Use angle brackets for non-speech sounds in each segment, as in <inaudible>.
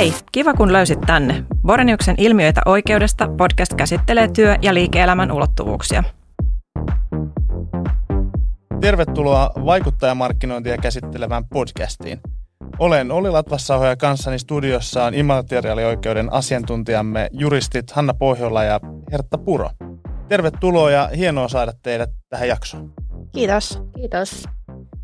Hei, kiva kun löysit tänne. Boreniuksen ilmiöitä oikeudesta podcast käsittelee työ- ja liike-elämän ulottuvuuksia. Tervetuloa vaikuttajamarkkinointia käsittelevään podcastiin. Olen Olli Latvassaho ja kanssani studiossa on immateriaalioikeuden asiantuntijamme juristit Hanna Pohjola ja Hertta Puro. Tervetuloa ja hienoa saada teidät tähän jaksoon. Kiitos. Kiitos.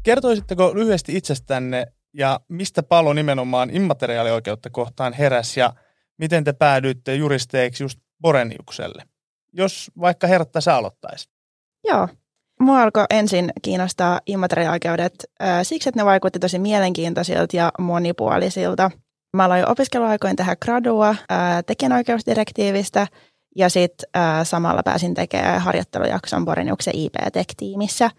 Kertoisitteko lyhyesti itsestänne ja mistä palo nimenomaan immateriaalioikeutta kohtaan heräs ja miten te päädyitte juristeiksi just Boreniukselle? Jos vaikka Hertta sä aloittaisit. Joo. Mua alkoi ensin kiinnostaa immateriaalioikeudet äh, siksi, että ne vaikutti tosi mielenkiintoisilta ja monipuolisilta. Mä aloin opiskeluaikoin tehdä gradua äh, tekijänoikeusdirektiivistä ja sitten äh, samalla pääsin tekemään harjoittelujakson Boreniuksen IP-tech-tiimissä.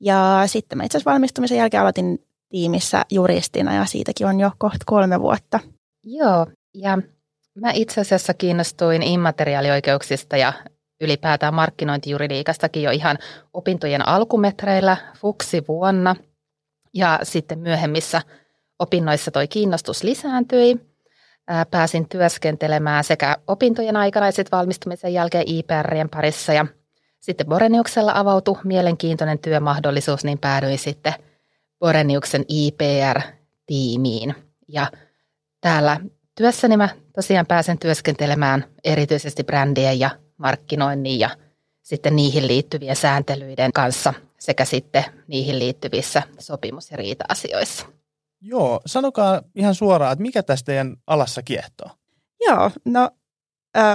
Ja sitten mä itse asiassa valmistumisen jälkeen aloitin tiimissä juristina ja siitäkin on jo kohta kolme vuotta. Joo, ja mä itse asiassa kiinnostuin immateriaalioikeuksista ja ylipäätään markkinointijuridiikastakin jo ihan opintojen alkumetreillä fuksi vuonna. Ja sitten myöhemmissä opinnoissa toi kiinnostus lisääntyi. Pääsin työskentelemään sekä opintojen aikana ja sitten valmistumisen jälkeen IPRien parissa. Ja sitten Boreniuksella avautui mielenkiintoinen työmahdollisuus, niin päädyin sitten – Boreniuksen IPR-tiimiin. Ja täällä työssäni mä tosiaan pääsen työskentelemään erityisesti brändien ja markkinoinnin ja sitten niihin liittyvien sääntelyiden kanssa sekä sitten niihin liittyvissä sopimus- ja riita-asioissa. Joo, sanokaa ihan suoraan, että mikä tästä teidän alassa kiehtoo? Joo, no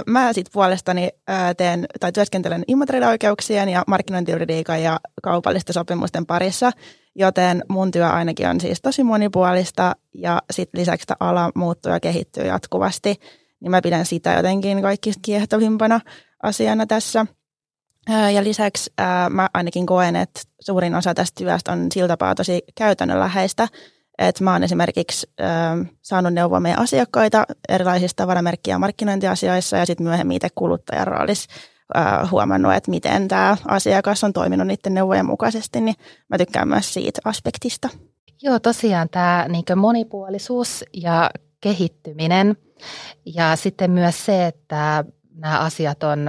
Mä sitten puolestani teen tai työskentelen immateriaalioikeuksien ja markkinointijuridiikan ja kaupallisten sopimusten parissa, joten mun työ ainakin on siis tosi monipuolista ja sitten lisäksi tämä ala muuttuu ja kehittyy jatkuvasti, niin mä pidän sitä jotenkin kaikista kiehtovimpana asiana tässä. Ja lisäksi mä ainakin koen, että suurin osa tästä työstä on siltä tapaa tosi käytännönläheistä, et mä oon esimerkiksi saanut neuvoa meidän asiakkaita erilaisista ja markkinointiasioissa ja sitten myöhemmin itse kuluttajan roolissa huomannut, että miten tämä asiakas on toiminut niiden neuvojen mukaisesti, niin mä tykkään myös siitä aspektista. Joo, tosiaan tämä niin monipuolisuus ja kehittyminen ja sitten myös se, että nämä asiat on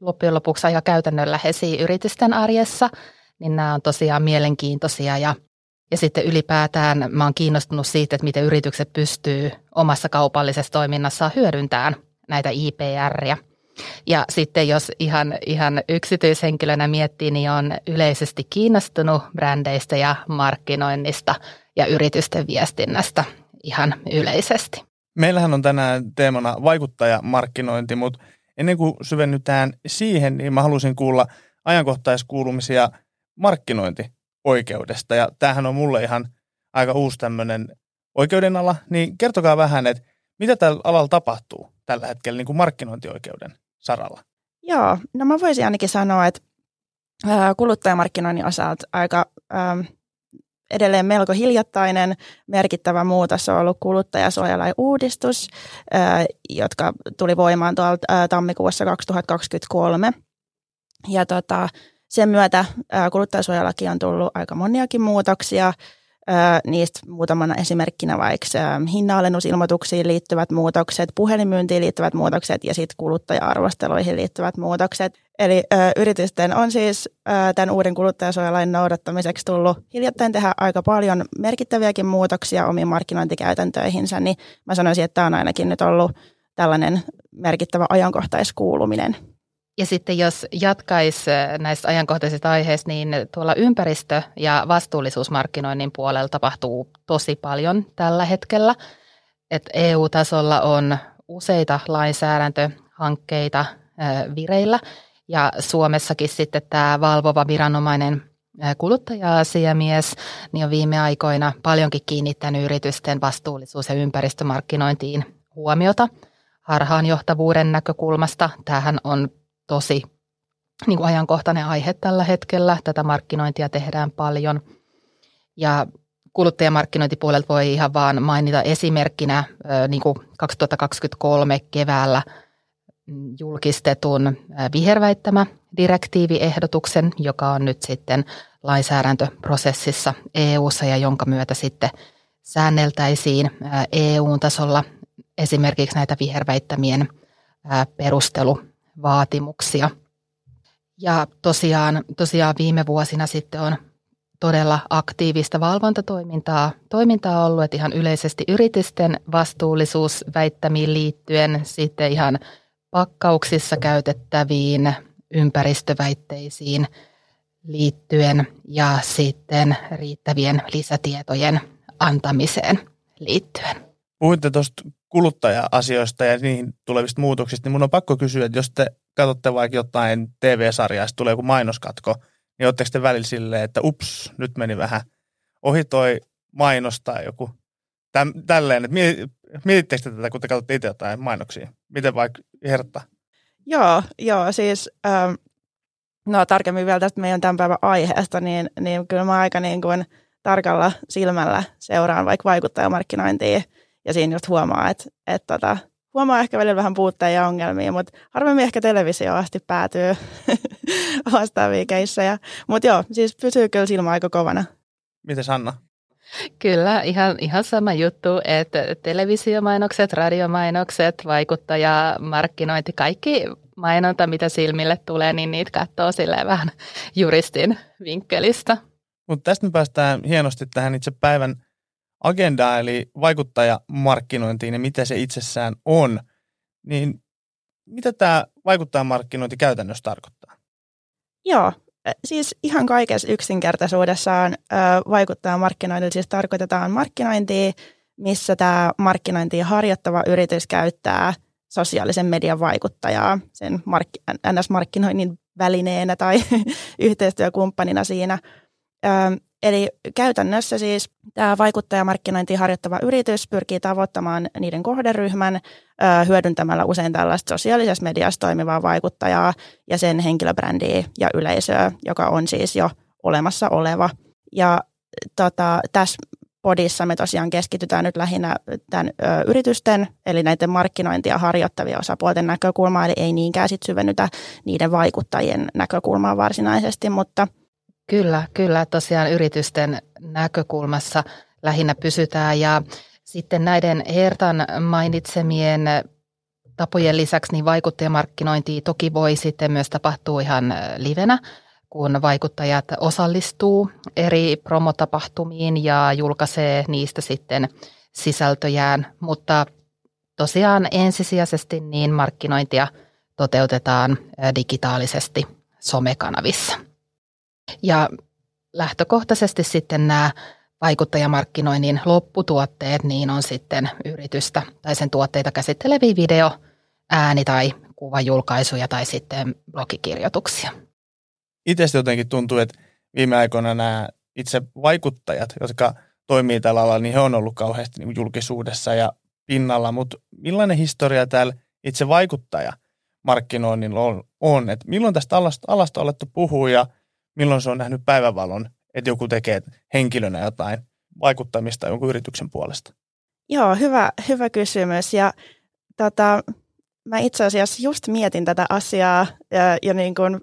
loppujen lopuksi aika käytännönläheisiä yritysten arjessa, niin nämä on tosiaan mielenkiintoisia ja ja sitten ylipäätään mä oon kiinnostunut siitä, että miten yritykset pystyy omassa kaupallisessa toiminnassaan hyödyntämään näitä IPR. Ja sitten jos ihan, ihan yksityishenkilönä miettii, niin on yleisesti kiinnostunut brändeistä ja markkinoinnista ja yritysten viestinnästä ihan yleisesti. Meillähän on tänään teemana vaikuttajamarkkinointi, mutta ennen kuin syvennytään siihen, niin mä haluaisin kuulla ajankohtaiskuulumisia markkinointi oikeudesta. Ja tämähän on mulle ihan aika uusi tämmöinen oikeudenala. Niin kertokaa vähän, että mitä tällä alalla tapahtuu tällä hetkellä niin kuin markkinointioikeuden saralla? Joo, no mä voisin ainakin sanoa, että kuluttajamarkkinoinnin osalta aika edelleen melko hiljattainen merkittävä muutos on ollut kuluttajasuojalain uudistus, jotka tuli voimaan tuolta tammikuussa 2023. Ja tota, sen myötä kuluttajasuojalaki on tullut aika moniakin muutoksia. Niistä muutamana esimerkkinä vaikka hinnanalennusilmoituksiin liittyvät muutokset, puhelinmyyntiin liittyvät muutokset ja sitten kuluttaja-arvosteluihin liittyvät muutokset. Eli yritysten on siis tämän uuden kuluttajasuojalain noudattamiseksi tullut hiljattain tehdä aika paljon merkittäviäkin muutoksia omiin markkinointikäytäntöihinsä, niin mä sanoisin, että tämä on ainakin nyt ollut tällainen merkittävä ajankohtaiskuuluminen. Ja sitten jos jatkaisi äh, näistä ajankohtaisista aiheista, niin tuolla ympäristö- ja vastuullisuusmarkkinoinnin puolella tapahtuu tosi paljon tällä hetkellä. Et EU-tasolla on useita lainsäädäntöhankkeita äh, vireillä ja Suomessakin sitten tämä valvova viranomainen äh, kuluttaja-asiamies niin on viime aikoina paljonkin kiinnittänyt yritysten vastuullisuus- ja ympäristömarkkinointiin huomiota harhaanjohtavuuden näkökulmasta. Tämähän on tosi niin kuin ajankohtainen aihe tällä hetkellä. Tätä markkinointia tehdään paljon. Ja kuluttajamarkkinointipuolelta voi ihan vaan mainita esimerkkinä niin kuin 2023 keväällä julkistetun viherväittämä direktiiviehdotuksen, joka on nyt sitten lainsäädäntöprosessissa EU-ssa ja jonka myötä sitten säänneltäisiin EU-tasolla esimerkiksi näitä viherväittämien perusteluvaatimuksia. Ja tosiaan, tosiaan viime vuosina sitten on todella aktiivista valvontatoimintaa toimintaa ollut, että ihan yleisesti yritysten vastuullisuusväittämiin liittyen, sitten ihan pakkauksissa käytettäviin ympäristöväitteisiin liittyen ja sitten riittävien lisätietojen antamiseen liittyen. Puhuitte tuosta kuluttaja-asioista ja niihin tulevista muutoksista, niin mun on pakko kysyä, että jos te katsotte vaikka jotain TV-sarjaa ja tulee joku mainoskatko, niin oletteko te välillä silleen, että ups, nyt meni vähän ohi toi mainos tai joku täm, tälleen, että mietittekö te tätä, kun te katsotte itse jotain mainoksia? Miten vaikka Hertta? Joo, joo, siis ähm, no tarkemmin vielä tästä meidän tämän päivän aiheesta, niin, niin kyllä mä aika niin kuin tarkalla silmällä seuraan vaikka vaikuttajamarkkinointia ja siinä just huomaa, että, että tota, huomaa ehkä välillä vähän puutteja ja ongelmia, mutta harvemmin ehkä televisio asti päätyy <laughs> vastaavia keissejä. Mutta joo, siis pysyy kyllä silmä aika kovana. Miten Sanna? Kyllä, ihan, ihan sama juttu, että televisiomainokset, radiomainokset, vaikuttajamarkkinointi, kaikki mainonta, mitä silmille tulee, niin niitä katsoo silleen vähän juristin vinkkelistä. Mutta tästä me päästään hienosti tähän itse päivän agendaan, eli vaikuttajamarkkinointiin ja mitä se itsessään on. Niin mitä tämä vaikuttajamarkkinointi käytännössä tarkoittaa? Joo, siis ihan kaikessa yksinkertaisuudessaan vaikuttajamarkkinoinnilla siis tarkoitetaan markkinointia, missä tämä markkinointia harjoittava yritys käyttää sosiaalisen median vaikuttajaa sen mark- NS-markkinoinnin välineenä tai <laughs> yhteistyökumppanina siinä. Eli käytännössä siis tämä vaikuttajamarkkinointi harjoittava yritys pyrkii tavoittamaan niiden kohderyhmän hyödyntämällä usein tällaista sosiaalisessa mediassa toimivaa vaikuttajaa ja sen henkilöbrändiä ja yleisöä, joka on siis jo olemassa oleva. Ja tota, tässä podissa me tosiaan keskitytään nyt lähinnä tämän ö, yritysten, eli näiden markkinointia harjoittavia osapuolten näkökulmaa, eli ei niinkään sit syvennytä niiden vaikuttajien näkökulmaa varsinaisesti, mutta – Kyllä, kyllä. Tosiaan yritysten näkökulmassa lähinnä pysytään ja sitten näiden Hertan mainitsemien tapojen lisäksi niin vaikuttajamarkkinointi toki voi sitten myös tapahtua ihan livenä, kun vaikuttajat osallistuu eri promotapahtumiin ja julkaisee niistä sitten sisältöjään, mutta tosiaan ensisijaisesti niin markkinointia toteutetaan digitaalisesti somekanavissa. Ja lähtökohtaisesti sitten nämä vaikuttajamarkkinoinnin lopputuotteet, niin on sitten yritystä tai sen tuotteita käsitteleviä video, ääni- tai kuvajulkaisuja tai sitten blogikirjoituksia. Itse jotenkin tuntuu, että viime aikoina nämä itse vaikuttajat, jotka toimii tällä alalla, niin he on ollut kauheasti niin julkisuudessa ja pinnalla, mutta millainen historia täällä itse vaikuttaja markkinoinnilla on, on? että milloin tästä alasta, alasta olette puhua ja milloin se on nähnyt päivävalon, että joku tekee henkilönä jotain vaikuttamista jonkun yrityksen puolesta? Joo, hyvä, hyvä kysymys. Ja tota, mä itse asiassa just mietin tätä asiaa ja, ja niin kuin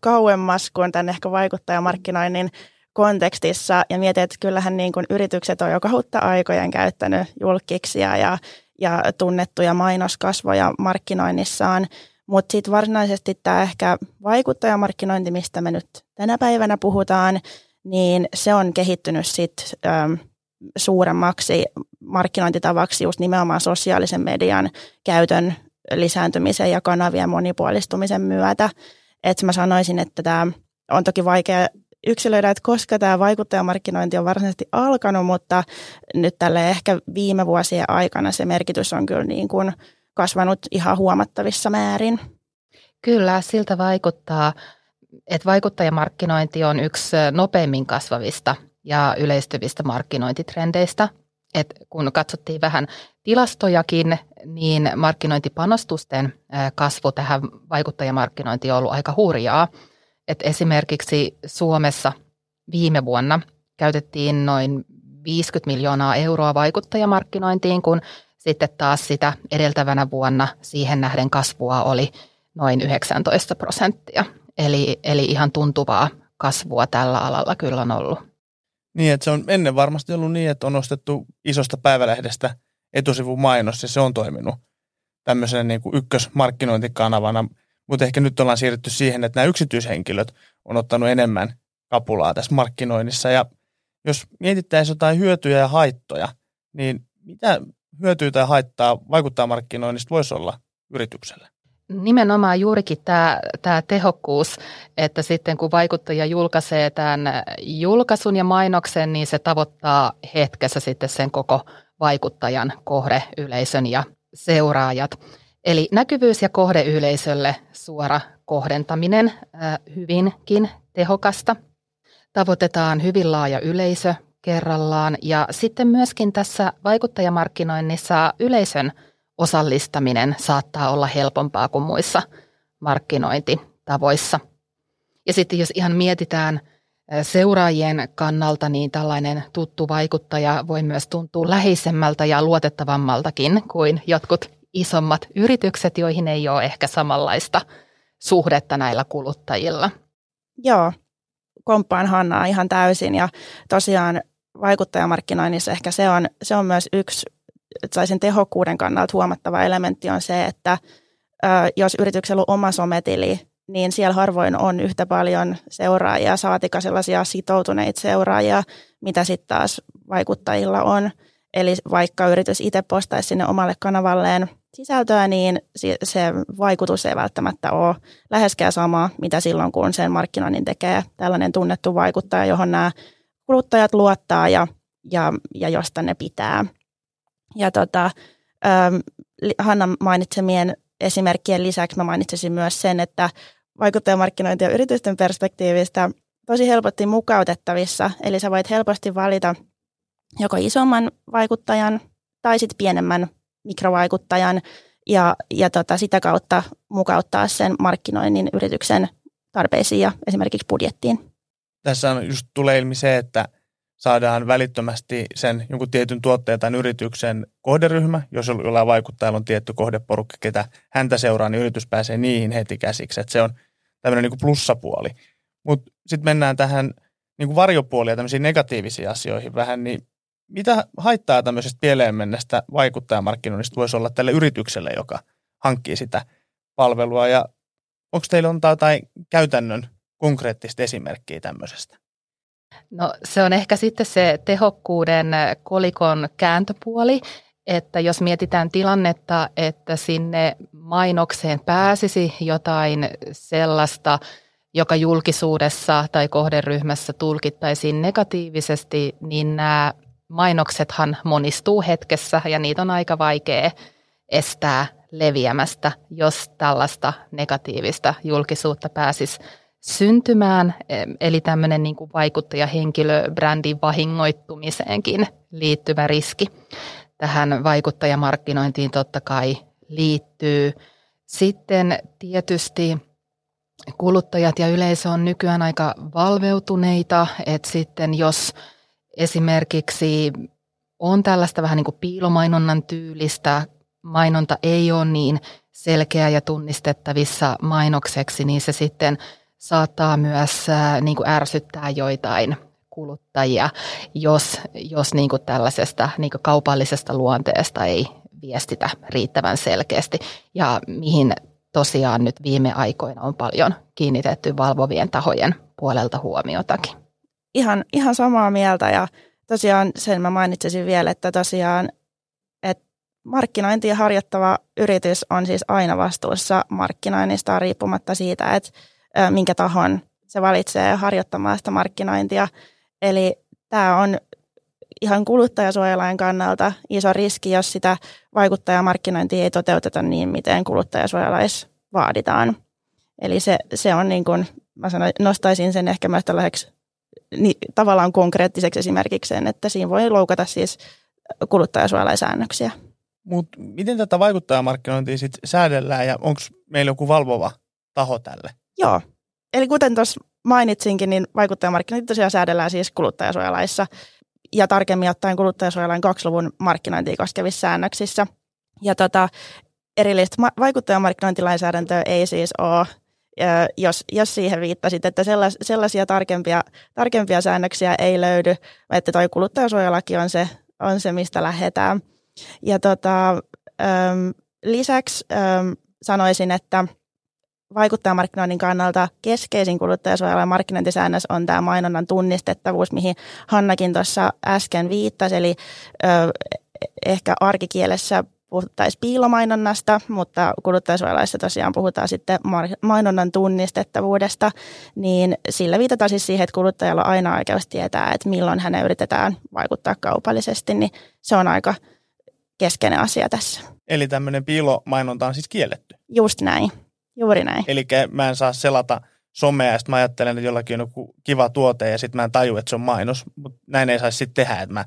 kauemmas kuin tämän ehkä vaikuttajamarkkinoinnin kontekstissa ja mietin, että kyllähän niin kuin yritykset on jo kautta aikojen käyttänyt julkiksia ja, ja tunnettuja mainoskasvoja markkinoinnissaan – mutta sitten varsinaisesti tämä ehkä vaikuttajamarkkinointi, mistä me nyt tänä päivänä puhutaan, niin se on kehittynyt sitten suuremmaksi markkinointitavaksi just nimenomaan sosiaalisen median käytön lisääntymisen ja kanavien monipuolistumisen myötä. Et mä sanoisin, että tämä on toki vaikea yksilöidä, että koska tämä vaikuttajamarkkinointi on varsinaisesti alkanut, mutta nyt tälle ehkä viime vuosien aikana se merkitys on kyllä niin kuin kasvanut ihan huomattavissa määrin. Kyllä, siltä vaikuttaa, että vaikuttajamarkkinointi on yksi nopeimmin kasvavista ja yleistyvistä markkinointitrendeistä. Et kun katsottiin vähän tilastojakin, niin markkinointipanostusten kasvu tähän vaikuttajamarkkinointiin on ollut aika hurjaa. Et esimerkiksi Suomessa viime vuonna käytettiin noin 50 miljoonaa euroa vaikuttajamarkkinointiin, kun sitten taas sitä edeltävänä vuonna siihen nähden kasvua oli noin 19 prosenttia. Eli, eli ihan tuntuvaa kasvua tällä alalla kyllä on ollut. Niin, että se on ennen varmasti ollut niin, että on ostettu isosta päivälehdestä etusivun mainos ja se on toiminut tämmöisenä niin kuin ykkösmarkkinointikanavana. Mutta ehkä nyt ollaan siirrytty siihen, että nämä yksityishenkilöt on ottanut enemmän kapulaa tässä markkinoinnissa. Ja jos mietittäisiin jotain hyötyjä ja haittoja, niin mitä hyötyä tai haittaa vaikuttaa markkinoinnista voisi olla yritykselle? Nimenomaan juurikin tämä, tämä tehokkuus, että sitten kun vaikuttaja julkaisee tämän julkaisun ja mainoksen, niin se tavoittaa hetkessä sitten sen koko vaikuttajan kohdeyleisön ja seuraajat. Eli näkyvyys ja kohdeyleisölle suora kohdentaminen hyvinkin tehokasta. Tavoitetaan hyvin laaja yleisö kerrallaan ja sitten myöskin tässä vaikuttajamarkkinoinnissa yleisön osallistaminen saattaa olla helpompaa kuin muissa markkinointitavoissa. Ja sitten jos ihan mietitään seuraajien kannalta, niin tällainen tuttu vaikuttaja voi myös tuntua läheisemmältä ja luotettavammaltakin kuin jotkut isommat yritykset, joihin ei ole ehkä samanlaista suhdetta näillä kuluttajilla. Joo, komppaan Hannaa ihan täysin ja tosiaan vaikuttajamarkkinoinnissa ehkä se on, se on myös yksi sen tehokkuuden kannalta huomattava elementti on se, että jos yrityksellä on oma sometili, niin siellä harvoin on yhtä paljon seuraajia, saatika sellaisia sitoutuneita seuraajia, mitä sitten taas vaikuttajilla on. Eli vaikka yritys itse postaisi sinne omalle kanavalleen sisältöä, niin se vaikutus ei välttämättä ole läheskään sama, mitä silloin, kun sen markkinoinnin tekee tällainen tunnettu vaikuttaja, johon nämä kuluttajat luottaa ja, ja, ja josta ne pitää. Ja tota, ähm, Hanna mainitsemien esimerkkien lisäksi mä mainitsisin myös sen, että vaikuttajamarkkinointi ja yritysten perspektiivistä tosi helposti mukautettavissa. Eli sä voit helposti valita joko isomman vaikuttajan tai sitten pienemmän mikrovaikuttajan ja, ja tota, sitä kautta mukauttaa sen markkinoinnin yrityksen tarpeisiin ja esimerkiksi budjettiin. Tässä on just tulee ilmi se, että saadaan välittömästi sen jonkun tietyn tuotteen tai yrityksen kohderyhmä, jos jollain vaikuttajalla on tietty kohdeporukka, ketä häntä seuraa, niin yritys pääsee niihin heti käsiksi. Että se on tämmöinen niin plussapuoli. Mutta sitten mennään tähän niin kuin varjopuolia, tämmöisiin negatiivisiin asioihin vähän, niin mitä haittaa tämmöisestä pieleen mennestä vaikuttajamarkkinoinnista voisi olla tälle yritykselle, joka hankkii sitä palvelua ja onko teillä on jotain käytännön konkreettista esimerkkiä tämmöisestä? No se on ehkä sitten se tehokkuuden kolikon kääntöpuoli, että jos mietitään tilannetta, että sinne mainokseen pääsisi jotain sellaista, joka julkisuudessa tai kohderyhmässä tulkittaisiin negatiivisesti, niin nämä mainoksethan monistuu hetkessä ja niitä on aika vaikea estää leviämästä, jos tällaista negatiivista julkisuutta pääsisi syntymään, eli tämmöinen niin kuin vaikuttajahenkilöbrändin vahingoittumiseenkin liittyvä riski. Tähän vaikuttajamarkkinointiin totta kai liittyy. Sitten tietysti kuluttajat ja yleisö on nykyään aika valveutuneita, että sitten jos esimerkiksi on tällaista vähän niin kuin piilomainonnan tyylistä, mainonta ei ole niin selkeä ja tunnistettavissa mainokseksi, niin se sitten – saattaa myös niin kuin ärsyttää joitain kuluttajia, jos, jos niin kuin tällaisesta niin kuin kaupallisesta luonteesta ei viestitä riittävän selkeästi ja mihin tosiaan nyt viime aikoina on paljon kiinnitetty valvovien tahojen puolelta huomiotakin. Ihan, ihan samaa mieltä ja tosiaan sen mä mainitsisin vielä, että tosiaan että markkinointia harjoittava yritys on siis aina vastuussa markkinoinnista riippumatta siitä, että minkä tahon se valitsee harjoittamaan sitä markkinointia. Eli tämä on ihan kuluttajasuojalain kannalta iso riski, jos sitä vaikuttajamarkkinointia ei toteuteta niin, miten kuluttajasuojalais vaaditaan. Eli se, se on niin kuin, mä sanoin, nostaisin sen ehkä myös tällaiseksi niin, tavallaan konkreettiseksi esimerkiksi sen, että siinä voi loukata siis kuluttajasuojalaisäännöksiä. Mutta miten tätä vaikuttajamarkkinointia sitten säädellään ja onko meillä joku valvova taho tälle? Joo. Eli kuten tuossa mainitsinkin, niin vaikuttajamarkkinointi tosiaan säädellään siis kuluttajasuojalaissa ja tarkemmin ottaen kuluttajasuojalain kaksiluvun markkinointia koskevissa säännöksissä. Ja tota, erillistä vaikuttajamarkkinointilainsäädäntöä ei siis ole, jos, jos siihen viittasit, että sellaisia tarkempia, tarkempia säännöksiä ei löydy, että tuo kuluttajasuojalaki on se, on se, mistä lähdetään. Ja tota, lisäksi sanoisin, että vaikuttajamarkkinoinnin kannalta keskeisin kuluttajasuojalain markkinointisäännös on tämä mainonnan tunnistettavuus, mihin Hannakin tuossa äsken viittasi, eli ö, ehkä arkikielessä puhuttaisiin piilomainonnasta, mutta kuluttajasuojalaissa tosiaan puhutaan sitten mainonnan tunnistettavuudesta, niin sillä viitataan siis siihen, että kuluttajalla on aina oikeus tietää, että milloin hänen yritetään vaikuttaa kaupallisesti, niin se on aika keskeinen asia tässä. Eli tämmöinen piilomainonta on siis kielletty? Just näin, juuri näin. Eli mä en saa selata somea ja sitten mä ajattelen, että jollakin on joku kiva tuote ja sitten mä en taju, että se on mainos, mutta näin ei saisi sitten tehdä, että mä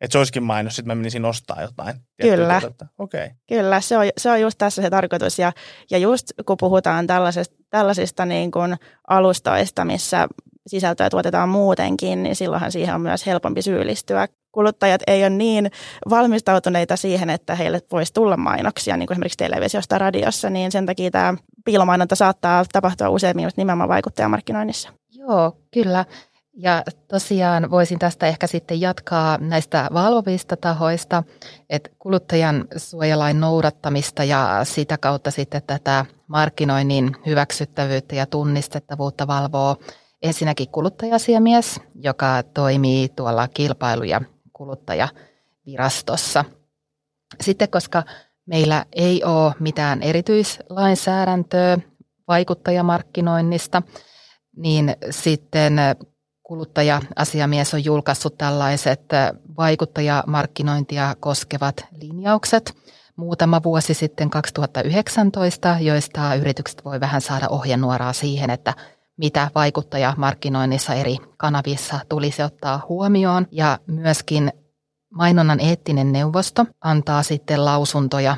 että se olisikin mainos, sitten mä menisin ostaa jotain. Kyllä. Okay. Kyllä, se on, se on just tässä se tarkoitus. Ja, ja just kun puhutaan tällaisista, tällaisista niin kuin alustoista, missä sisältöä tuotetaan muutenkin, niin silloinhan siihen on myös helpompi syyllistyä. Kuluttajat ei ole niin valmistautuneita siihen, että heille voisi tulla mainoksia, niin kuin esimerkiksi televisiosta radiossa, niin sen takia tämä piilomainonta saattaa tapahtua useimmin nimenomaan vaikuttajamarkkinoinnissa. Joo, kyllä. Ja tosiaan voisin tästä ehkä sitten jatkaa näistä valvovista tahoista, että kuluttajan suojalain noudattamista ja sitä kautta sitten tätä markkinoinnin hyväksyttävyyttä ja tunnistettavuutta valvoo ensinnäkin kuluttajasiamies, joka toimii tuolla kilpailu- ja kuluttajavirastossa. Sitten koska meillä ei ole mitään erityislainsäädäntöä vaikuttajamarkkinoinnista, niin sitten kuluttaja-asiamies on julkaissut tällaiset vaikuttajamarkkinointia koskevat linjaukset muutama vuosi sitten 2019, joista yritykset voi vähän saada ohjenuoraa siihen, että mitä vaikuttajamarkkinoinnissa eri kanavissa tulisi ottaa huomioon. Ja myöskin mainonnan eettinen neuvosto antaa sitten lausuntoja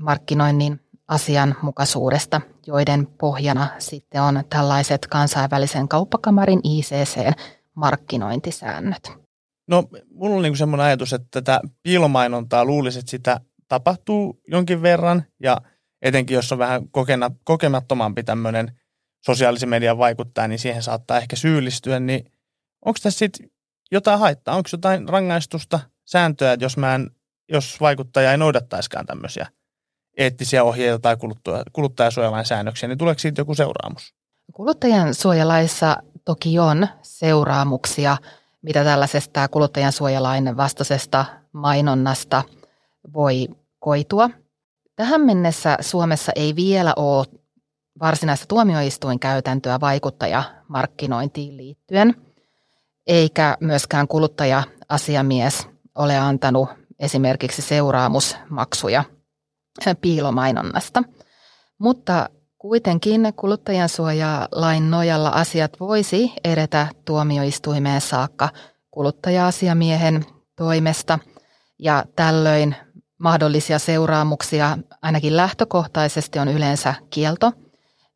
markkinoinnin asianmukaisuudesta, joiden pohjana sitten on tällaiset kansainvälisen kauppakamarin ICC-markkinointisäännöt. No, mulla on niin semmoinen ajatus, että tätä piilomainontaa luulisi, että sitä tapahtuu jonkin verran, ja etenkin jos on vähän kokena, kokemattomampi tämmöinen sosiaalisen median vaikuttaja, niin siihen saattaa ehkä syyllistyä, niin onko tässä sitten jotain haittaa? Onko jotain rangaistusta, sääntöä, jos, mä en, jos vaikuttaja ei noudattaisikaan tämmöisiä eettisiä ohjeita tai kuluttajasuojalain säännöksiä, niin tuleeko siitä joku seuraamus? Kuluttajan suojalaissa toki on seuraamuksia, mitä tällaisesta kuluttajan suojalain vastaisesta mainonnasta voi koitua. Tähän mennessä Suomessa ei vielä ole varsinaista tuomioistuinkäytäntöä vaikuttajamarkkinointiin liittyen, eikä myöskään kuluttaja-asiamies ole antanut esimerkiksi seuraamusmaksuja piilomainonnasta. Mutta kuitenkin kuluttajansuojalain nojalla asiat voisi edetä tuomioistuimeen saakka kuluttaja-asiamiehen toimesta ja tällöin mahdollisia seuraamuksia ainakin lähtökohtaisesti on yleensä kielto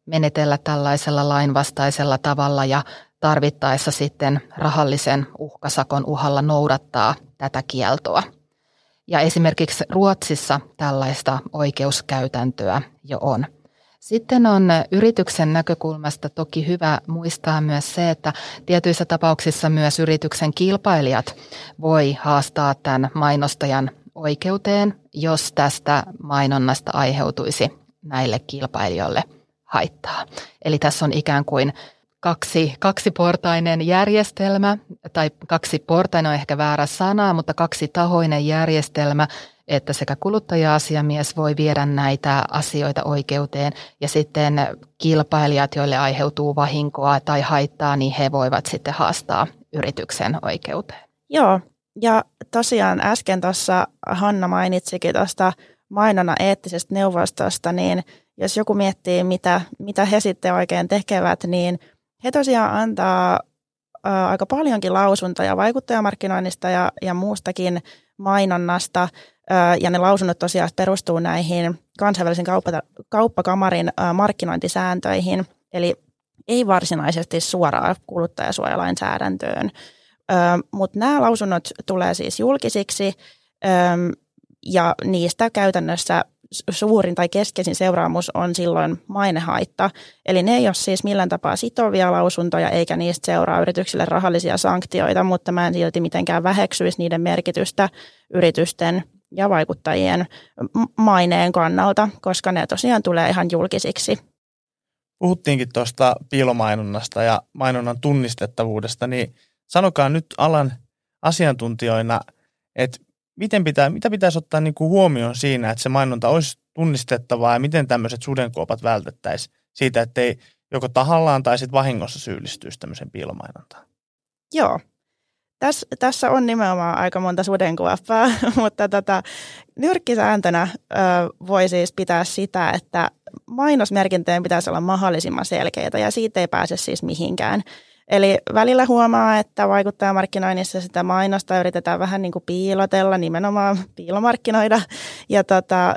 menetellä tällaisella lainvastaisella tavalla ja tarvittaessa sitten rahallisen uhkasakon uhalla noudattaa tätä kieltoa. Ja esimerkiksi Ruotsissa tällaista oikeuskäytäntöä jo on. Sitten on yrityksen näkökulmasta toki hyvä muistaa myös se, että tietyissä tapauksissa myös yrityksen kilpailijat voi haastaa tämän mainostajan oikeuteen, jos tästä mainonnasta aiheutuisi näille kilpailijoille haittaa. Eli tässä on ikään kuin kaksi, kaksiportainen järjestelmä, tai kaksiportainen on ehkä väärä sana, mutta kaksitahoinen järjestelmä, että sekä kuluttaja-asiamies voi viedä näitä asioita oikeuteen ja sitten kilpailijat, joille aiheutuu vahinkoa tai haittaa, niin he voivat sitten haastaa yrityksen oikeuteen. Joo, ja tosiaan äsken tuossa Hanna mainitsikin tuosta mainona eettisestä neuvostosta, niin jos joku miettii, mitä, mitä he sitten oikein tekevät, niin – he tosiaan antaa aika paljonkin lausuntoja vaikuttajamarkkinoinnista ja, ja muustakin mainonnasta. Ja ne lausunnot tosiaan perustuu näihin kansainvälisen kauppa, kauppakamarin ää, markkinointisääntöihin, eli ei varsinaisesti suoraan kuluttajasuojalainsäädäntöön. Mutta nämä lausunnot tulee siis julkisiksi ja niistä käytännössä suurin tai keskeisin seuraamus on silloin mainehaitta. Eli ne ei ole siis millään tapaa sitovia lausuntoja eikä niistä seuraa yrityksille rahallisia sanktioita, mutta mä en silti mitenkään väheksyisi niiden merkitystä yritysten ja vaikuttajien maineen kannalta, koska ne tosiaan tulee ihan julkisiksi. Puhuttiinkin tuosta piilomainonnasta ja mainonnan tunnistettavuudesta, niin sanokaa nyt alan asiantuntijoina, että miten pitää, mitä pitäisi ottaa niin kuin huomioon siinä, että se mainonta olisi tunnistettavaa ja miten tämmöiset sudenkuopat vältettäisiin siitä, ettei joko tahallaan tai sitten vahingossa syyllistyisi tämmöisen piilomainontaan? Joo. Täs, tässä on nimenomaan aika monta sudenkuoppaa, <laughs> mutta tota, nyrkkisääntönä ö, voi siis pitää sitä, että mainosmerkintöjen pitäisi olla mahdollisimman selkeitä ja siitä ei pääse siis mihinkään. Eli välillä huomaa, että vaikuttajamarkkinoinnissa sitä mainosta yritetään vähän niin kuin piilotella, nimenomaan piilomarkkinoida, ja tota,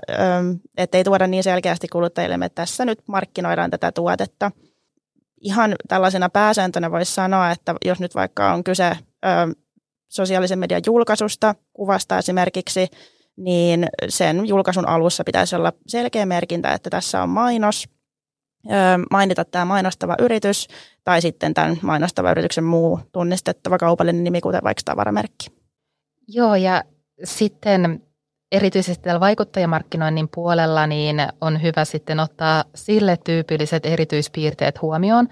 ettei tuoda niin selkeästi kuluttajille, että tässä nyt markkinoidaan tätä tuotetta. Ihan tällaisena pääsääntönä voisi sanoa, että jos nyt vaikka on kyse sosiaalisen median julkaisusta, kuvasta esimerkiksi, niin sen julkaisun alussa pitäisi olla selkeä merkintä, että tässä on mainos, mainita tämä mainostava yritys tai sitten tämän mainostava yrityksen muu tunnistettava kaupallinen nimi, kuten vaikka tavaramerkki. Joo, ja sitten erityisesti tällä vaikuttajamarkkinoinnin puolella niin on hyvä sitten ottaa sille tyypilliset erityispiirteet huomioon.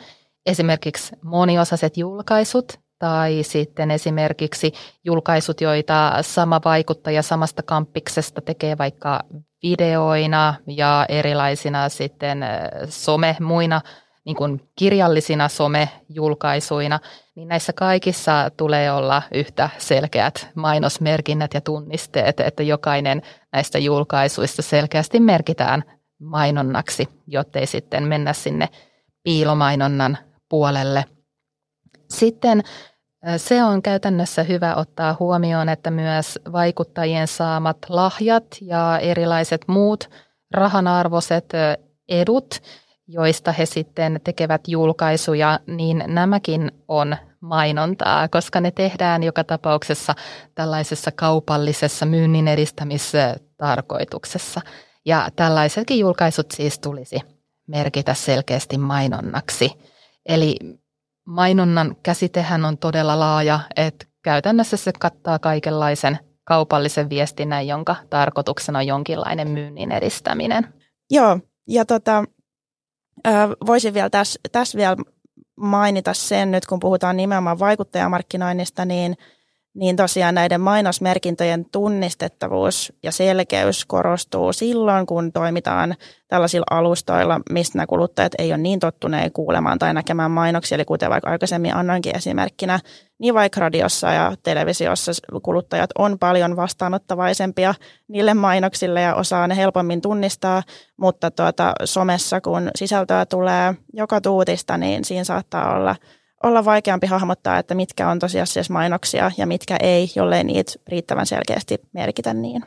Esimerkiksi moniosaiset julkaisut tai sitten esimerkiksi julkaisut, joita sama vaikuttaja samasta kampiksesta tekee vaikka videoina ja erilaisina sitten some muina niin kuin kirjallisina somejulkaisuina, niin näissä kaikissa tulee olla yhtä selkeät mainosmerkinnät ja tunnisteet, että jokainen näistä julkaisuista selkeästi merkitään mainonnaksi, jottei sitten mennä sinne piilomainonnan puolelle. Sitten se on käytännössä hyvä ottaa huomioon, että myös vaikuttajien saamat lahjat ja erilaiset muut rahanarvoiset edut, joista he sitten tekevät julkaisuja, niin nämäkin on mainontaa, koska ne tehdään joka tapauksessa tällaisessa kaupallisessa myynnin edistämistarkoituksessa. Ja tällaisetkin julkaisut siis tulisi merkitä selkeästi mainonnaksi. Eli mainonnan käsitehän on todella laaja, että käytännössä se kattaa kaikenlaisen kaupallisen viestinnän, jonka tarkoituksena on jonkinlainen myynnin edistäminen. Joo, ja tota, voisin vielä tässä täs vielä mainita sen nyt, kun puhutaan nimenomaan vaikuttajamarkkinoinnista, niin – niin tosiaan näiden mainosmerkintöjen tunnistettavuus ja selkeys korostuu silloin, kun toimitaan tällaisilla alustoilla, mistä nämä kuluttajat ei ole niin tottuneet kuulemaan tai näkemään mainoksia. Eli kuten vaikka aikaisemmin annoinkin esimerkkinä, niin vaikka radiossa ja televisiossa kuluttajat on paljon vastaanottavaisempia niille mainoksille ja osaa ne helpommin tunnistaa, mutta tuota, somessa kun sisältöä tulee joka tuutista, niin siinä saattaa olla – olla vaikeampi hahmottaa, että mitkä on tosiasiassa mainoksia ja mitkä ei, jollei niitä riittävän selkeästi merkitä niin.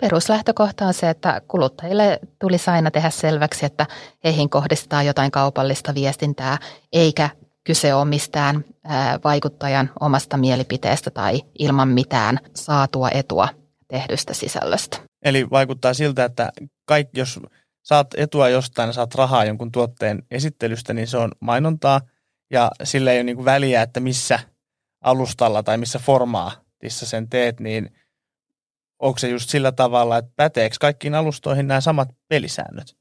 Peruslähtökohta on se, että kuluttajille tulisi aina tehdä selväksi, että heihin kohdistetaan jotain kaupallista viestintää, eikä kyse ole mistään vaikuttajan omasta mielipiteestä tai ilman mitään saatua etua tehdystä sisällöstä. Eli vaikuttaa siltä, että kaikki, jos saat etua jostain ja saat rahaa jonkun tuotteen esittelystä, niin se on mainontaa – ja sillä ei ole niin kuin väliä, että missä alustalla tai missä formaatissa sen teet, niin onko se just sillä tavalla, että päteekö kaikkiin alustoihin nämä samat pelisäännöt?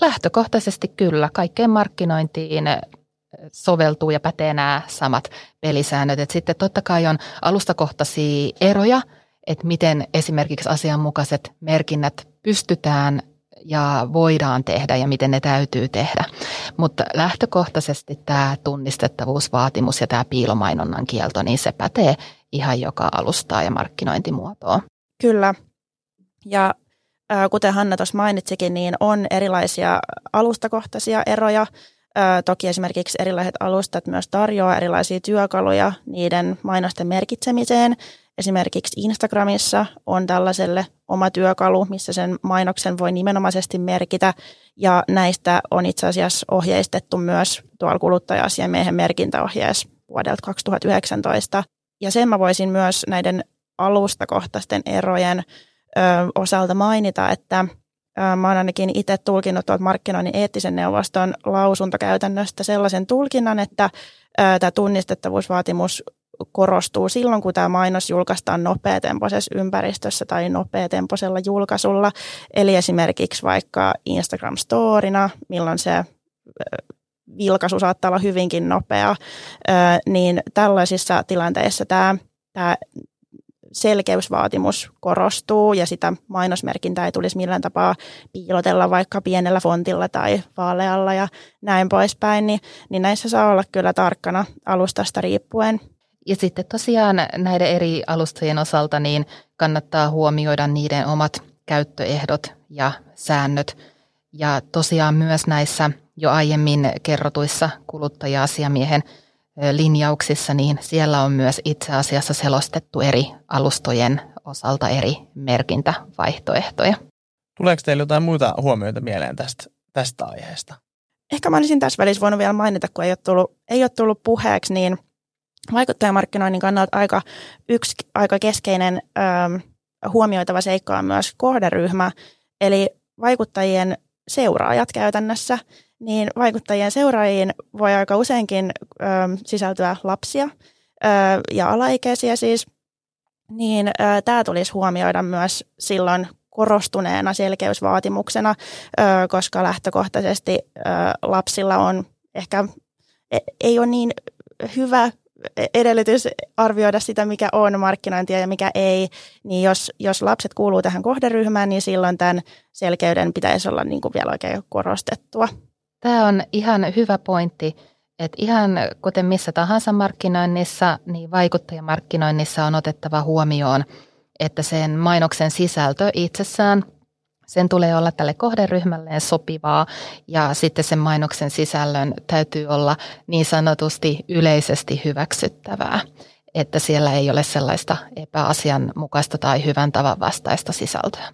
Lähtökohtaisesti kyllä. Kaikkeen markkinointiin soveltuu ja pätee nämä samat pelisäännöt. Et sitten totta kai on alustakohtaisia eroja, että miten esimerkiksi asianmukaiset merkinnät pystytään ja voidaan tehdä ja miten ne täytyy tehdä. Mutta lähtökohtaisesti tämä tunnistettavuusvaatimus ja tämä piilomainonnan kielto, niin se pätee ihan joka alustaa ja markkinointimuotoa. Kyllä. Ja kuten Hanna tuossa mainitsikin, niin on erilaisia alustakohtaisia eroja. Toki esimerkiksi erilaiset alustat myös tarjoaa erilaisia työkaluja niiden mainosten merkitsemiseen. Esimerkiksi Instagramissa on tällaiselle oma työkalu, missä sen mainoksen voi nimenomaisesti merkitä. Ja näistä on itse asiassa ohjeistettu myös tuolla kuluttaja-asiamiehen merkintäohjeessa vuodelta 2019. Ja sen mä voisin myös näiden alustakohtaisten erojen ö, osalta mainita, että ö, mä oon ainakin itse tulkinnut tuolta markkinoinnin eettisen neuvoston lausuntokäytännöstä sellaisen tulkinnan, että tämä tunnistettavuusvaatimus korostuu silloin, kun tämä mainos julkaistaan nopeatempoisessa ympäristössä tai nopeatempoisella julkaisulla. Eli esimerkiksi vaikka Instagram-storina, milloin se vilkaisu saattaa olla hyvinkin nopea, niin tällaisissa tilanteissa tämä, tämä selkeysvaatimus korostuu ja sitä mainosmerkintää ei tulisi millään tapaa piilotella vaikka pienellä fontilla tai vaalealla ja näin poispäin, niin, niin näissä saa olla kyllä tarkkana alustasta riippuen. Ja sitten tosiaan näiden eri alustojen osalta niin kannattaa huomioida niiden omat käyttöehdot ja säännöt. Ja tosiaan myös näissä jo aiemmin kerrotuissa kuluttaja-asiamiehen linjauksissa, niin siellä on myös itse asiassa selostettu eri alustojen osalta eri merkintävaihtoehtoja. Tuleeko teille jotain muita huomioita mieleen tästä, tästä aiheesta? Ehkä mä olisin tässä välissä voinut vielä mainita, kun ei ole tullut, ei ole tullut puheeksi, niin vaikuttajamarkkinoinnin kannalta aika, yksi aika keskeinen ö, huomioitava seikka on myös kohderyhmä, eli vaikuttajien seuraajat käytännössä niin vaikuttajien seuraajiin voi aika useinkin ö, sisältyä lapsia ö, ja alaikäisiä siis, niin tämä tulisi huomioida myös silloin korostuneena selkeysvaatimuksena, ö, koska lähtökohtaisesti ö, lapsilla on ehkä e, ei ole niin hyvä edellytys arvioida sitä, mikä on markkinointia ja mikä ei, niin jos, jos lapset kuuluu tähän kohderyhmään, niin silloin tämän selkeyden pitäisi olla niin kuin vielä oikein korostettua. Tämä on ihan hyvä pointti, että ihan kuten missä tahansa markkinoinnissa, niin vaikuttajamarkkinoinnissa on otettava huomioon, että sen mainoksen sisältö itsessään, sen tulee olla tälle kohderyhmälleen sopivaa ja sitten sen mainoksen sisällön täytyy olla niin sanotusti yleisesti hyväksyttävää, että siellä ei ole sellaista epäasianmukaista tai hyvän tavan vastaista sisältöä.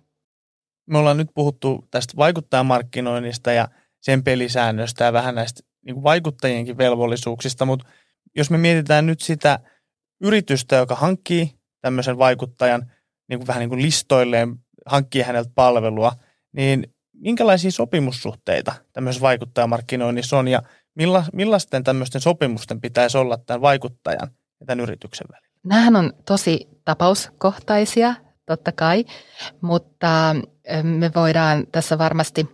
Me ollaan nyt puhuttu tästä vaikuttajamarkkinoinnista ja sen pelisäännöstä ja vähän näistä niin vaikuttajienkin velvollisuuksista, mutta jos me mietitään nyt sitä yritystä, joka hankkii tämmöisen vaikuttajan niin kuin vähän niin kuin listoilleen, hankkii häneltä palvelua, niin minkälaisia sopimussuhteita tämmöisessä vaikuttajamarkkinoinnissa on ja milla, millaisten tämmöisten sopimusten pitäisi olla tämän vaikuttajan ja tämän yrityksen välillä? Nämähän on tosi tapauskohtaisia, totta kai, mutta me voidaan tässä varmasti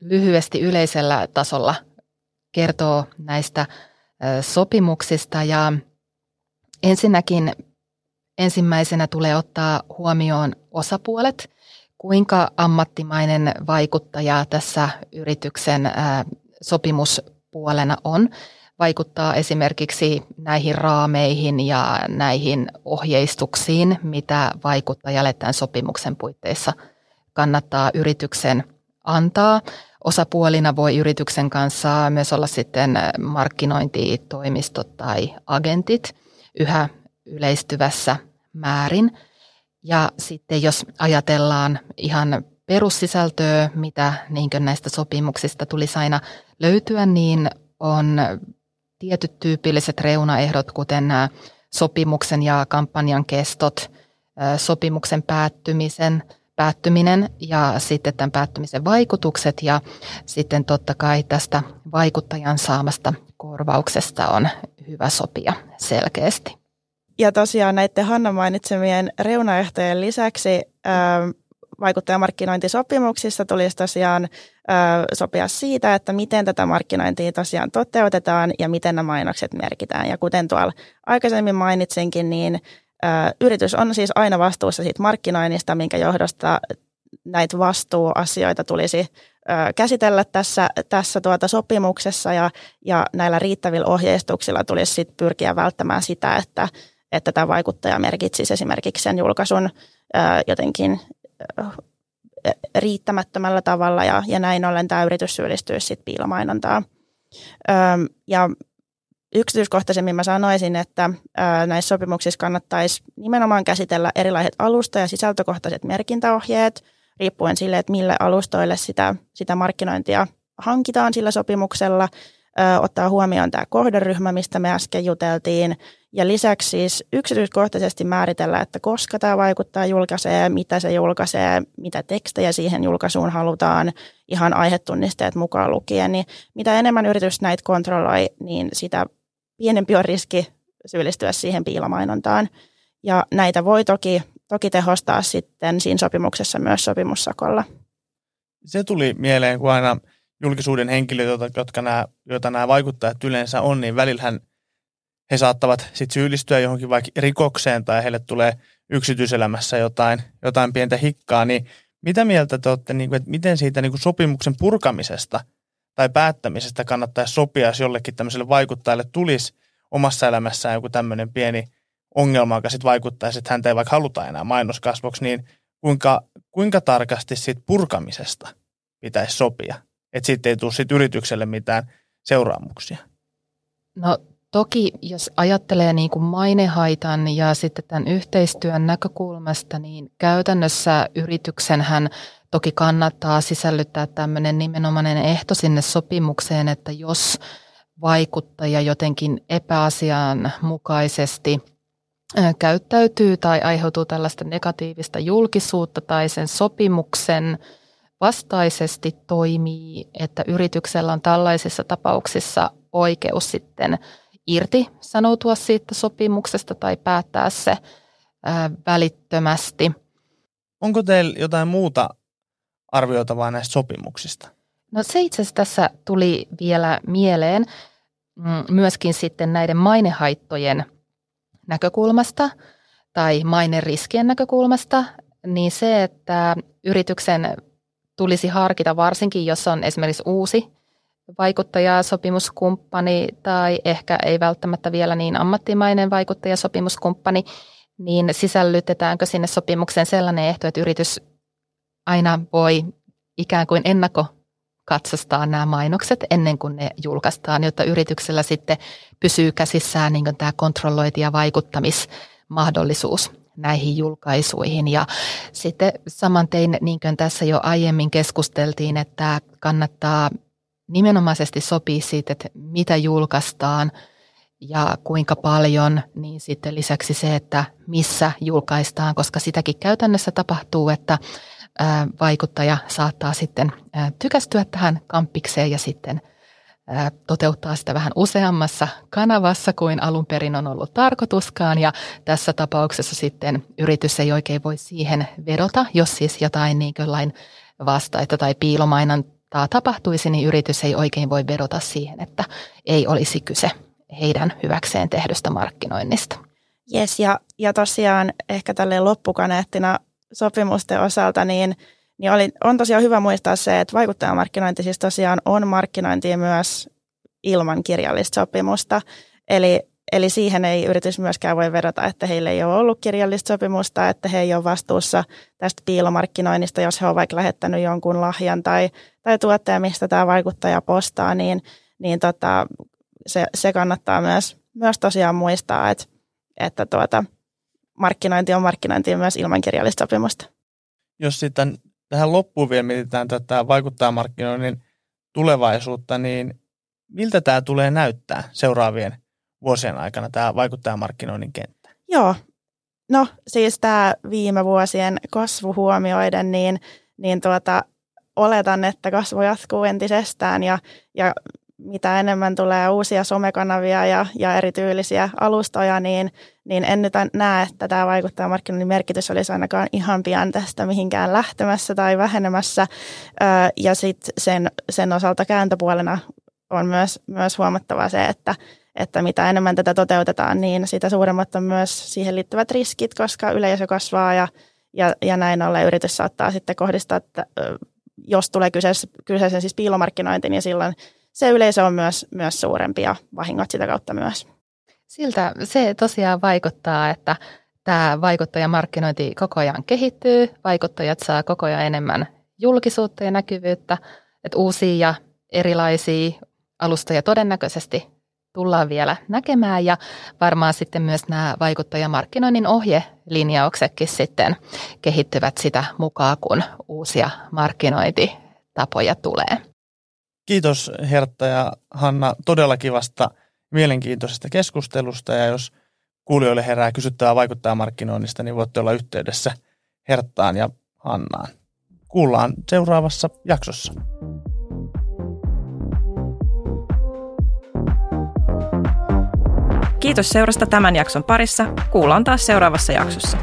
lyhyesti yleisellä tasolla kertoo näistä sopimuksista ja ensinnäkin ensimmäisenä tulee ottaa huomioon osapuolet, kuinka ammattimainen vaikuttaja tässä yrityksen sopimuspuolena on. Vaikuttaa esimerkiksi näihin raameihin ja näihin ohjeistuksiin, mitä vaikuttajalle tämän sopimuksen puitteissa kannattaa yrityksen antaa. Osapuolina voi yrityksen kanssa myös olla sitten markkinointitoimistot tai agentit yhä yleistyvässä määrin. Ja sitten jos ajatellaan ihan perussisältöä, mitä niin näistä sopimuksista tulisi aina löytyä, niin on tietyt tyypilliset reunaehdot, kuten nämä sopimuksen ja kampanjan kestot, sopimuksen päättymisen – päättyminen ja sitten tämän päättymisen vaikutukset ja sitten totta kai tästä vaikuttajan saamasta korvauksesta on hyvä sopia selkeästi. Ja tosiaan näiden Hanna mainitsemien reunaehtojen lisäksi vaikuttajamarkkinointisopimuksissa tulisi tosiaan sopia siitä, että miten tätä markkinointia tosiaan toteutetaan ja miten nämä mainokset merkitään. Ja kuten tuolla aikaisemmin mainitsinkin, niin yritys on siis aina vastuussa siitä markkinoinnista, minkä johdosta näitä vastuuasioita tulisi käsitellä tässä, tässä tuota sopimuksessa ja, ja näillä riittävillä ohjeistuksilla tulisi sit pyrkiä välttämään sitä, että, että tämä vaikuttaja merkitsisi esimerkiksi sen julkaisun jotenkin riittämättömällä tavalla ja, ja näin ollen tämä yritys syyllistyisi sitten piilomainontaan. Ja yksityiskohtaisemmin mä sanoisin, että näissä sopimuksissa kannattaisi nimenomaan käsitellä erilaiset alusta- ja sisältökohtaiset merkintäohjeet, riippuen sille, että mille alustoille sitä, sitä markkinointia hankitaan sillä sopimuksella, ottaa huomioon tämä kohderyhmä, mistä me äsken juteltiin, ja lisäksi siis yksityiskohtaisesti määritellä, että koska tämä vaikuttaa julkaisee, mitä se julkaisee, mitä tekstejä siihen julkaisuun halutaan, ihan aihetunnisteet mukaan lukien, niin mitä enemmän yritys näitä kontrolloi, niin sitä pienempi on riski syyllistyä siihen piilomainontaan. Ja näitä voi toki, toki tehostaa sitten siinä sopimuksessa myös sopimussakolla. Se tuli mieleen, kun aina julkisuuden henkilöitä, jotka nämä, joita nämä vaikuttajat yleensä on, niin välillähän he saattavat sit syyllistyä johonkin vaikka rikokseen tai heille tulee yksityiselämässä jotain, jotain pientä hikkaa, niin mitä mieltä te olette, niin kuin, että miten siitä niin kuin sopimuksen purkamisesta tai päättämisestä kannattaisi sopia, jos jollekin tämmöiselle vaikuttajalle tulisi omassa elämässään joku tämmöinen pieni ongelma, joka sitten vaikuttaisi, että häntä ei vaikka haluta enää mainoskasvoksi, niin kuinka, kuinka tarkasti siitä purkamisesta pitäisi sopia, että sitten ei tule sit yritykselle mitään seuraamuksia? No toki, jos ajattelee niin kuin mainehaitan ja sitten tämän yhteistyön näkökulmasta, niin käytännössä yrityksenhän toki kannattaa sisällyttää tämmöinen nimenomainen ehto sinne sopimukseen, että jos vaikuttaja jotenkin epäasianmukaisesti käyttäytyy tai aiheutuu tällaista negatiivista julkisuutta tai sen sopimuksen vastaisesti toimii, että yrityksellä on tällaisissa tapauksissa oikeus sitten irti sanoutua siitä sopimuksesta tai päättää se ää, välittömästi. Onko teillä jotain muuta arvioitavaa näistä sopimuksista? No se itse asiassa tässä tuli vielä mieleen mm, myöskin sitten näiden mainehaittojen näkökulmasta tai maineriskien näkökulmasta, niin se, että yrityksen tulisi harkita varsinkin, jos on esimerkiksi uusi vaikuttajasopimuskumppani tai ehkä ei välttämättä vielä niin ammattimainen vaikuttajasopimuskumppani, niin sisällytetäänkö sinne sopimukseen sellainen ehto, että yritys aina voi ikään kuin ennakko katsastaa nämä mainokset ennen kuin ne julkaistaan, jotta yrityksellä sitten pysyy käsissään niin tämä kontrollointi- ja vaikuttamismahdollisuus näihin julkaisuihin. Ja sitten saman tein, niin kuin tässä jo aiemmin keskusteltiin, että kannattaa nimenomaisesti sopii siitä, että mitä julkaistaan ja kuinka paljon, niin sitten lisäksi se, että missä julkaistaan, koska sitäkin käytännössä tapahtuu, että vaikuttaja saattaa sitten tykästyä tähän kampikseen ja sitten toteuttaa sitä vähän useammassa kanavassa kuin alun perin on ollut tarkoituskaan. Ja tässä tapauksessa sitten yritys ei oikein voi siihen vedota, jos siis jotain niin lain vastaita tai piilomainan tämä tapahtuisi, niin yritys ei oikein voi vedota siihen, että ei olisi kyse heidän hyväkseen tehdystä markkinoinnista. Yes, ja, ja tosiaan ehkä tälle loppukaneettina sopimusten osalta, niin, niin oli, on tosiaan hyvä muistaa se, että vaikuttajamarkkinointi siis tosiaan on markkinointia myös ilman kirjallista sopimusta. Eli Eli siihen ei yritys myöskään voi vedota, että heillä ei ole ollut kirjallista sopimusta, että he ei ole vastuussa tästä piilomarkkinoinnista, jos he ovat vaikka lähettänyt jonkun lahjan tai, tai tuotteen, mistä tämä vaikuttaja postaa, niin, niin tota, se, se, kannattaa myös, myös tosiaan muistaa, että, että tuota, markkinointi on markkinointi myös ilman kirjallista sopimusta. Jos sitten tähän loppuun vielä mietitään tätä vaikuttajamarkkinoinnin tulevaisuutta, niin miltä tämä tulee näyttää seuraavien vuosien aikana tämä vaikuttajamarkkinoinnin kenttä? Joo, no siis tämä viime vuosien kasvu huomioiden, niin, niin tuota, oletan, että kasvu jatkuu entisestään ja, ja mitä enemmän tulee uusia somekanavia ja, ja erityylisiä alustoja, niin, niin en nyt näe, että tämä vaikuttajamarkkinoinnin merkitys olisi ainakaan ihan pian tästä mihinkään lähtemässä tai vähenemässä. Ja sitten sen, sen osalta kääntöpuolena on myös, myös huomattava se, että, että mitä enemmän tätä toteutetaan, niin sitä suuremmat on myös siihen liittyvät riskit, koska yleisö kasvaa ja, ja, ja näin ollen yritys saattaa sitten kohdistaa, että jos tulee kyseessä, kyseessä siis piilomarkkinointi, niin silloin se yleisö on myös, myös suurempi ja vahingot sitä kautta myös. Siltä se tosiaan vaikuttaa, että tämä vaikuttajamarkkinointi koko ajan kehittyy, vaikuttajat saa koko ajan enemmän julkisuutta ja näkyvyyttä, että uusia ja erilaisia alustoja todennäköisesti tullaan vielä näkemään ja varmaan sitten myös nämä vaikuttajamarkkinoinnin ohjelinjauksetkin sitten kehittyvät sitä mukaan, kun uusia markkinointitapoja tulee. Kiitos Hertta ja Hanna todella kivasta mielenkiintoisesta keskustelusta ja jos kuulijoille herää kysyttävää vaikuttajamarkkinoinnista, niin voitte olla yhteydessä Herttaan ja Hannaan. Kuullaan seuraavassa jaksossa. Kiitos seurasta tämän jakson parissa. Kuullaan taas seuraavassa jaksossa.